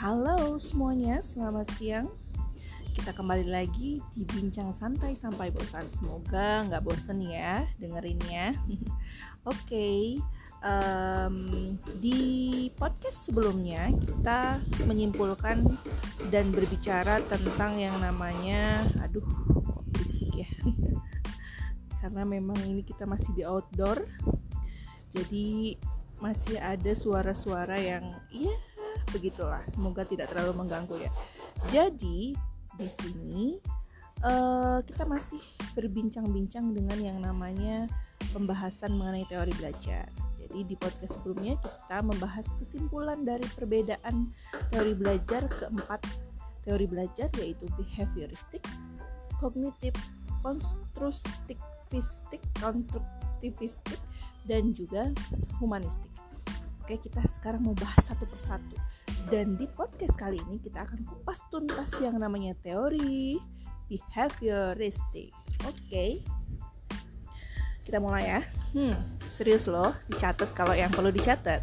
Halo semuanya, selamat siang. Kita kembali lagi di bincang santai sampai bosan. Semoga nggak bosen ya dengerinnya. Oke, okay, um, di podcast sebelumnya kita menyimpulkan dan berbicara tentang yang namanya, aduh, kok berisik ya. Karena memang ini kita masih di outdoor, jadi masih ada suara-suara yang ya begitulah. Semoga tidak terlalu mengganggu ya. Jadi di sini uh, kita masih berbincang-bincang dengan yang namanya pembahasan mengenai teori belajar. Jadi di podcast sebelumnya kita membahas kesimpulan dari perbedaan teori belajar keempat. Teori belajar yaitu behavioristik kognitif konstruktivistik konstruktivistik dan juga humanistik. Oke, kita sekarang mau bahas satu persatu. Dan di podcast kali ini kita akan kupas tuntas yang namanya teori behavioristik. Oke. Kita mulai ya. Hmm, serius loh, dicatat kalau yang perlu dicatat.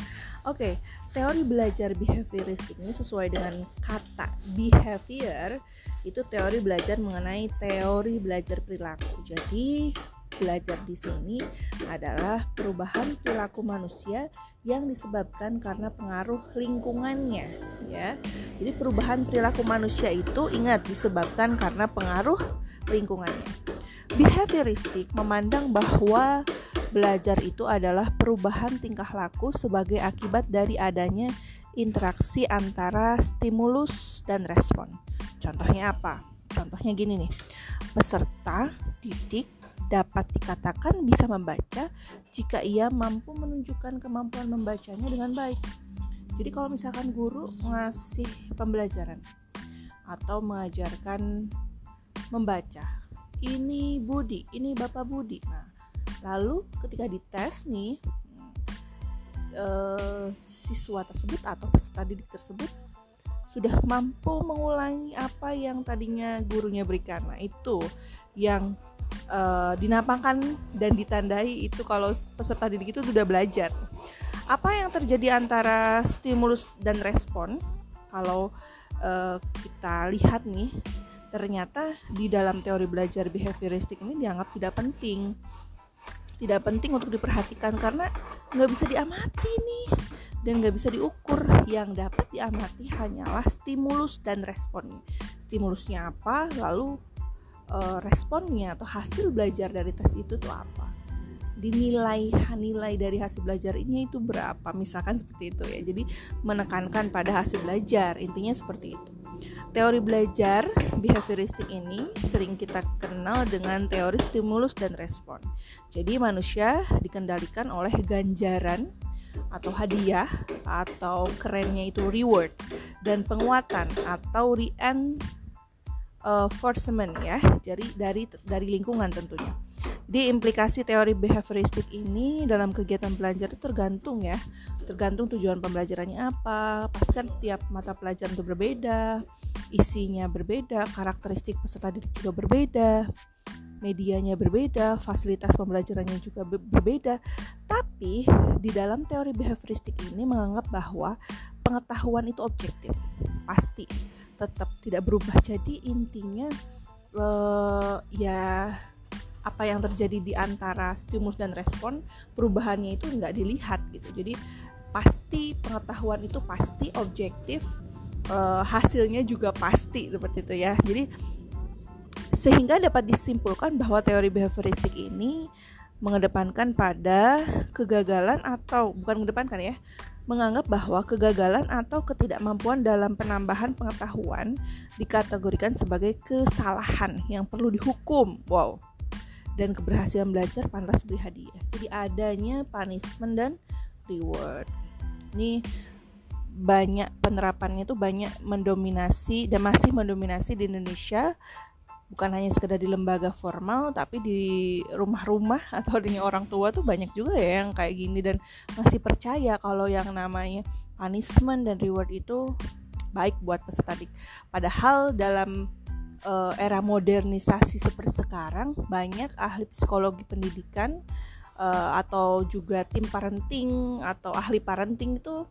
Oke, teori belajar behavioristik ini sesuai dengan kata behavior itu teori belajar mengenai teori belajar perilaku. Jadi, belajar di sini adalah perubahan perilaku manusia yang disebabkan karena pengaruh lingkungannya ya. Jadi perubahan perilaku manusia itu ingat disebabkan karena pengaruh lingkungannya. Behavioristik memandang bahwa belajar itu adalah perubahan tingkah laku sebagai akibat dari adanya interaksi antara stimulus dan respon. Contohnya apa? Contohnya gini nih. Peserta didik dapat dikatakan bisa membaca jika ia mampu menunjukkan kemampuan membacanya dengan baik. Jadi kalau misalkan guru ngasih pembelajaran atau mengajarkan membaca, ini Budi, ini Bapak Budi. Nah, lalu ketika dites nih eh, siswa tersebut atau peserta didik tersebut sudah mampu mengulangi apa yang tadinya gurunya berikan. Nah, itu yang uh, dinampakkan dan ditandai itu kalau peserta didik itu sudah belajar. Apa yang terjadi antara stimulus dan respon? Kalau uh, kita lihat nih, ternyata di dalam teori belajar behavioristik ini dianggap tidak penting. Tidak penting untuk diperhatikan karena nggak bisa diamati nih dan nggak bisa diukur. Yang dapat diamati hanyalah stimulus dan respon. Stimulusnya apa, lalu uh, responnya atau hasil belajar dari tes itu tuh apa? Dinilai nilai dari hasil belajar ini itu berapa? Misalkan seperti itu ya. Jadi menekankan pada hasil belajar intinya seperti itu. Teori belajar behavioristik ini sering kita kenal dengan teori stimulus dan respon. Jadi manusia dikendalikan oleh ganjaran atau hadiah atau kerennya itu reward dan penguatan atau reinforcement uh, ya dari dari dari lingkungan tentunya. Di implikasi teori behavioristik ini dalam kegiatan belajar itu tergantung ya, tergantung tujuan pembelajarannya apa. Pastikan tiap mata pelajaran itu berbeda, isinya berbeda, karakteristik peserta didik juga berbeda, medianya berbeda, fasilitas pembelajarannya juga berbeda. Tapi di dalam teori behavioristik ini menganggap bahwa pengetahuan itu objektif, pasti tetap tidak berubah. Jadi intinya uh, ya apa yang terjadi di antara stimulus dan respon perubahannya itu nggak dilihat gitu. Jadi pasti pengetahuan itu pasti objektif uh, hasilnya juga pasti seperti itu ya. Jadi sehingga dapat disimpulkan bahwa teori behavioristik ini mengedepankan pada kegagalan atau bukan mengedepankan ya menganggap bahwa kegagalan atau ketidakmampuan dalam penambahan pengetahuan dikategorikan sebagai kesalahan yang perlu dihukum. Wow. Dan keberhasilan belajar pantas beri hadiah. Jadi adanya punishment dan reward. Ini banyak penerapannya itu banyak mendominasi dan masih mendominasi di Indonesia bukan hanya sekedar di lembaga formal tapi di rumah-rumah atau dengan orang tua tuh banyak juga ya yang kayak gini dan masih percaya kalau yang namanya punishment dan reward itu baik buat peserta didik. Padahal dalam uh, era modernisasi seperti sekarang banyak ahli psikologi pendidikan uh, atau juga tim parenting atau ahli parenting itu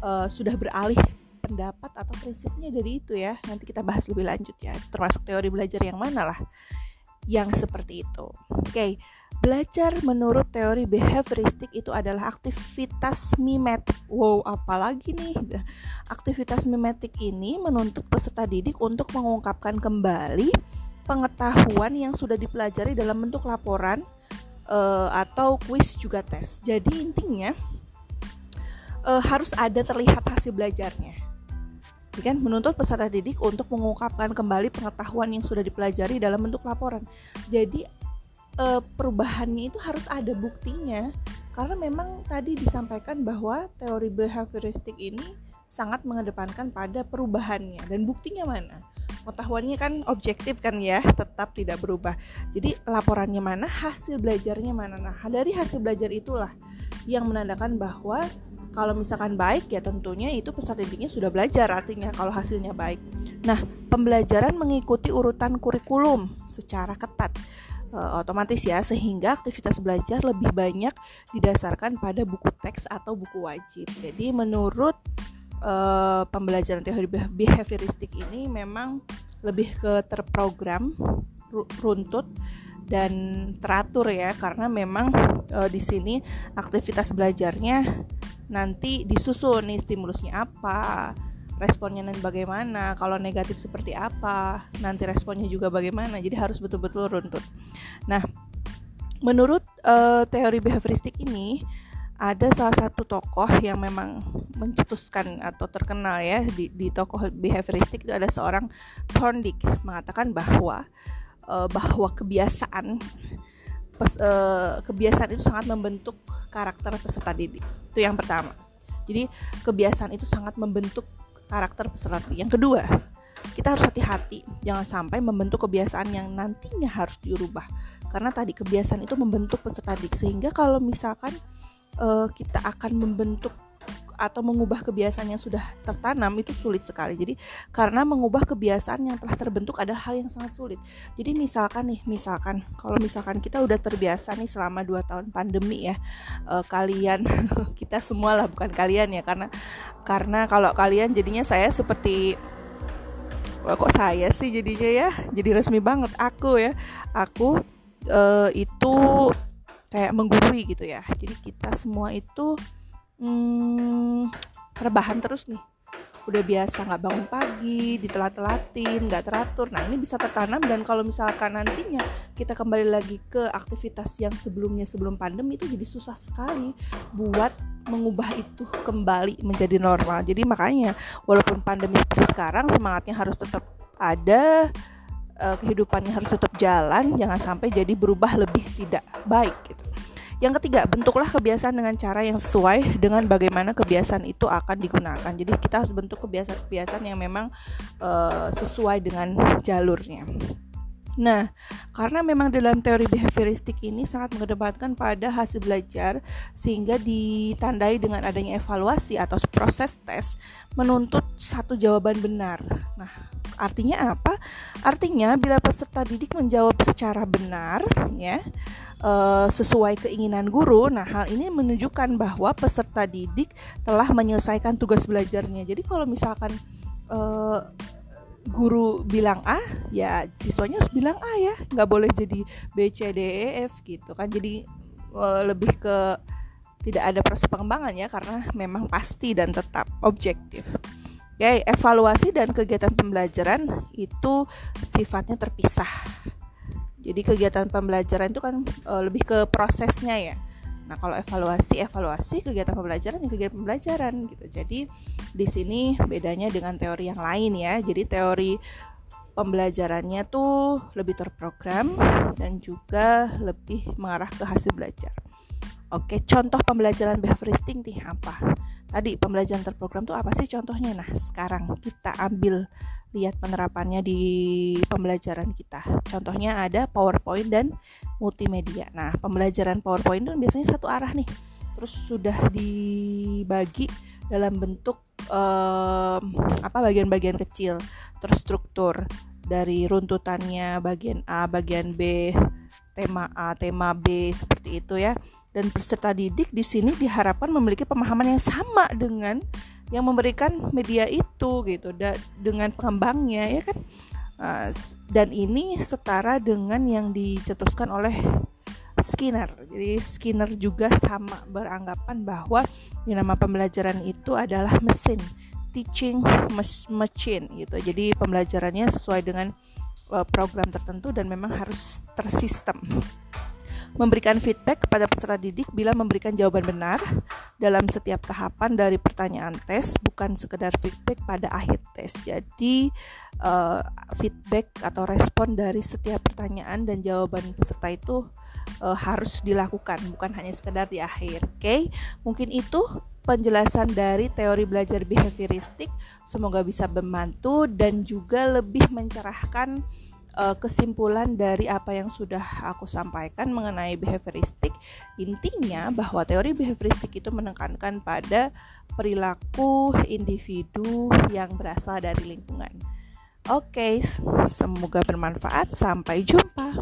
uh, sudah beralih berpendapat atau prinsipnya dari itu ya. Nanti kita bahas lebih lanjut ya. Termasuk teori belajar yang mana lah yang seperti itu. Oke belajar menurut teori behavioristik itu adalah aktivitas mimetik. Wow apalagi nih? Aktivitas mimetik ini menuntut peserta didik untuk mengungkapkan kembali pengetahuan yang sudah dipelajari dalam bentuk laporan uh, atau kuis juga tes. Jadi intinya uh, harus ada terlihat hasil belajarnya. Kan menuntut peserta didik untuk mengungkapkan kembali pengetahuan yang sudah dipelajari dalam bentuk laporan. Jadi uh, perubahannya itu harus ada buktinya karena memang tadi disampaikan bahwa teori behavioristik ini sangat mengedepankan pada perubahannya dan buktinya mana? pengetahuannya kan objektif kan ya tetap tidak berubah jadi laporannya mana hasil belajarnya mana nah dari hasil belajar itulah yang menandakan bahwa kalau misalkan baik ya tentunya itu peserta didiknya sudah belajar artinya kalau hasilnya baik. Nah pembelajaran mengikuti urutan kurikulum secara ketat e, otomatis ya sehingga aktivitas belajar lebih banyak didasarkan pada buku teks atau buku wajib. Jadi menurut uh, pembelajaran teori behavioristik ini memang lebih ke terprogram runtut dan teratur ya karena memang uh, di sini aktivitas belajarnya nanti disusun nih stimulusnya apa responnya nanti bagaimana kalau negatif seperti apa nanti responnya juga bagaimana jadi harus betul-betul runtut. Nah menurut uh, teori behavioristik ini ada salah satu tokoh yang memang mencetuskan atau terkenal ya di, di tokoh behavioristik itu ada seorang Thorndike mengatakan bahwa uh, bahwa kebiasaan pes, uh, kebiasaan itu sangat membentuk karakter peserta didik. Itu yang pertama. Jadi kebiasaan itu sangat membentuk karakter peserta didik. Yang kedua kita harus hati-hati. Jangan sampai membentuk kebiasaan yang nantinya harus diubah karena tadi kebiasaan itu membentuk peserta didik. Sehingga kalau misalkan uh, kita akan membentuk atau mengubah kebiasaan yang sudah tertanam itu sulit sekali. Jadi karena mengubah kebiasaan yang telah terbentuk adalah hal yang sangat sulit. Jadi misalkan nih, misalkan kalau misalkan kita udah terbiasa nih selama 2 tahun pandemi ya, uh, kalian kita semua lah bukan kalian ya karena karena kalau kalian jadinya saya seperti kok saya sih jadinya ya, jadi resmi banget aku ya. Aku uh, itu kayak menggurui gitu ya jadi kita semua itu hmm, rebahan terus nih. Udah biasa nggak bangun pagi ditelat-telatin nggak teratur. Nah ini bisa tertanam dan kalau misalkan nantinya kita kembali lagi ke aktivitas yang sebelumnya sebelum pandemi itu jadi susah sekali buat mengubah itu kembali menjadi normal. Jadi makanya walaupun pandemi seperti sekarang semangatnya harus tetap ada uh, kehidupannya harus tetap jalan jangan sampai jadi berubah lebih tidak baik gitu yang ketiga, bentuklah kebiasaan dengan cara yang sesuai dengan bagaimana kebiasaan itu akan digunakan. Jadi kita harus bentuk kebiasaan-kebiasaan yang memang uh, sesuai dengan jalurnya. Nah, karena memang dalam teori behavioristik ini sangat mengedepankan pada hasil belajar sehingga ditandai dengan adanya evaluasi atau proses tes menuntut satu jawaban benar. Nah, artinya apa? Artinya bila peserta didik menjawab secara benar ya uh, sesuai keinginan guru. Nah, hal ini menunjukkan bahwa peserta didik telah menyelesaikan tugas belajarnya. Jadi kalau misalkan uh, guru bilang A, ya siswanya harus bilang A ya, nggak boleh jadi B, C, D, E, F gitu kan. Jadi uh, lebih ke tidak ada proses pengembangan ya karena memang pasti dan tetap objektif. Oke, evaluasi dan kegiatan pembelajaran itu sifatnya terpisah. Jadi kegiatan pembelajaran itu kan e, lebih ke prosesnya ya. Nah, kalau evaluasi, evaluasi kegiatan pembelajaran ya kegiatan pembelajaran gitu. Jadi di sini bedanya dengan teori yang lain ya. Jadi teori pembelajarannya tuh lebih terprogram dan juga lebih mengarah ke hasil belajar. Oke, contoh pembelajaran behavioristik nih apa? Tadi pembelajaran terprogram tuh apa sih contohnya? Nah, sekarang kita ambil lihat penerapannya di pembelajaran kita. Contohnya ada PowerPoint dan multimedia. Nah, pembelajaran PowerPoint itu biasanya satu arah nih. Terus sudah dibagi dalam bentuk um, apa bagian-bagian kecil, terstruktur dari runtutannya bagian A, bagian B, tema A, tema B seperti itu ya. Dan peserta didik di sini diharapkan memiliki pemahaman yang sama dengan yang memberikan media itu gitu da, dengan pengembangnya ya kan uh, dan ini setara dengan yang dicetuskan oleh Skinner. Jadi Skinner juga sama beranggapan bahwa nama pembelajaran itu adalah mesin, teaching machine gitu. Jadi pembelajarannya sesuai dengan uh, program tertentu dan memang harus tersistem memberikan feedback kepada peserta didik bila memberikan jawaban benar dalam setiap tahapan dari pertanyaan tes, bukan sekedar feedback pada akhir tes. Jadi uh, feedback atau respon dari setiap pertanyaan dan jawaban peserta itu uh, harus dilakukan, bukan hanya sekedar di akhir. Oke, okay? mungkin itu penjelasan dari teori belajar behavioristik. Semoga bisa membantu dan juga lebih mencerahkan uh, kesimpulan dari apa yang sudah aku sampaikan mengenai behavioristik intinya bahwa teori behavioristik itu menekankan pada perilaku individu yang berasal dari lingkungan. Oke, okay, semoga bermanfaat. Sampai jumpa.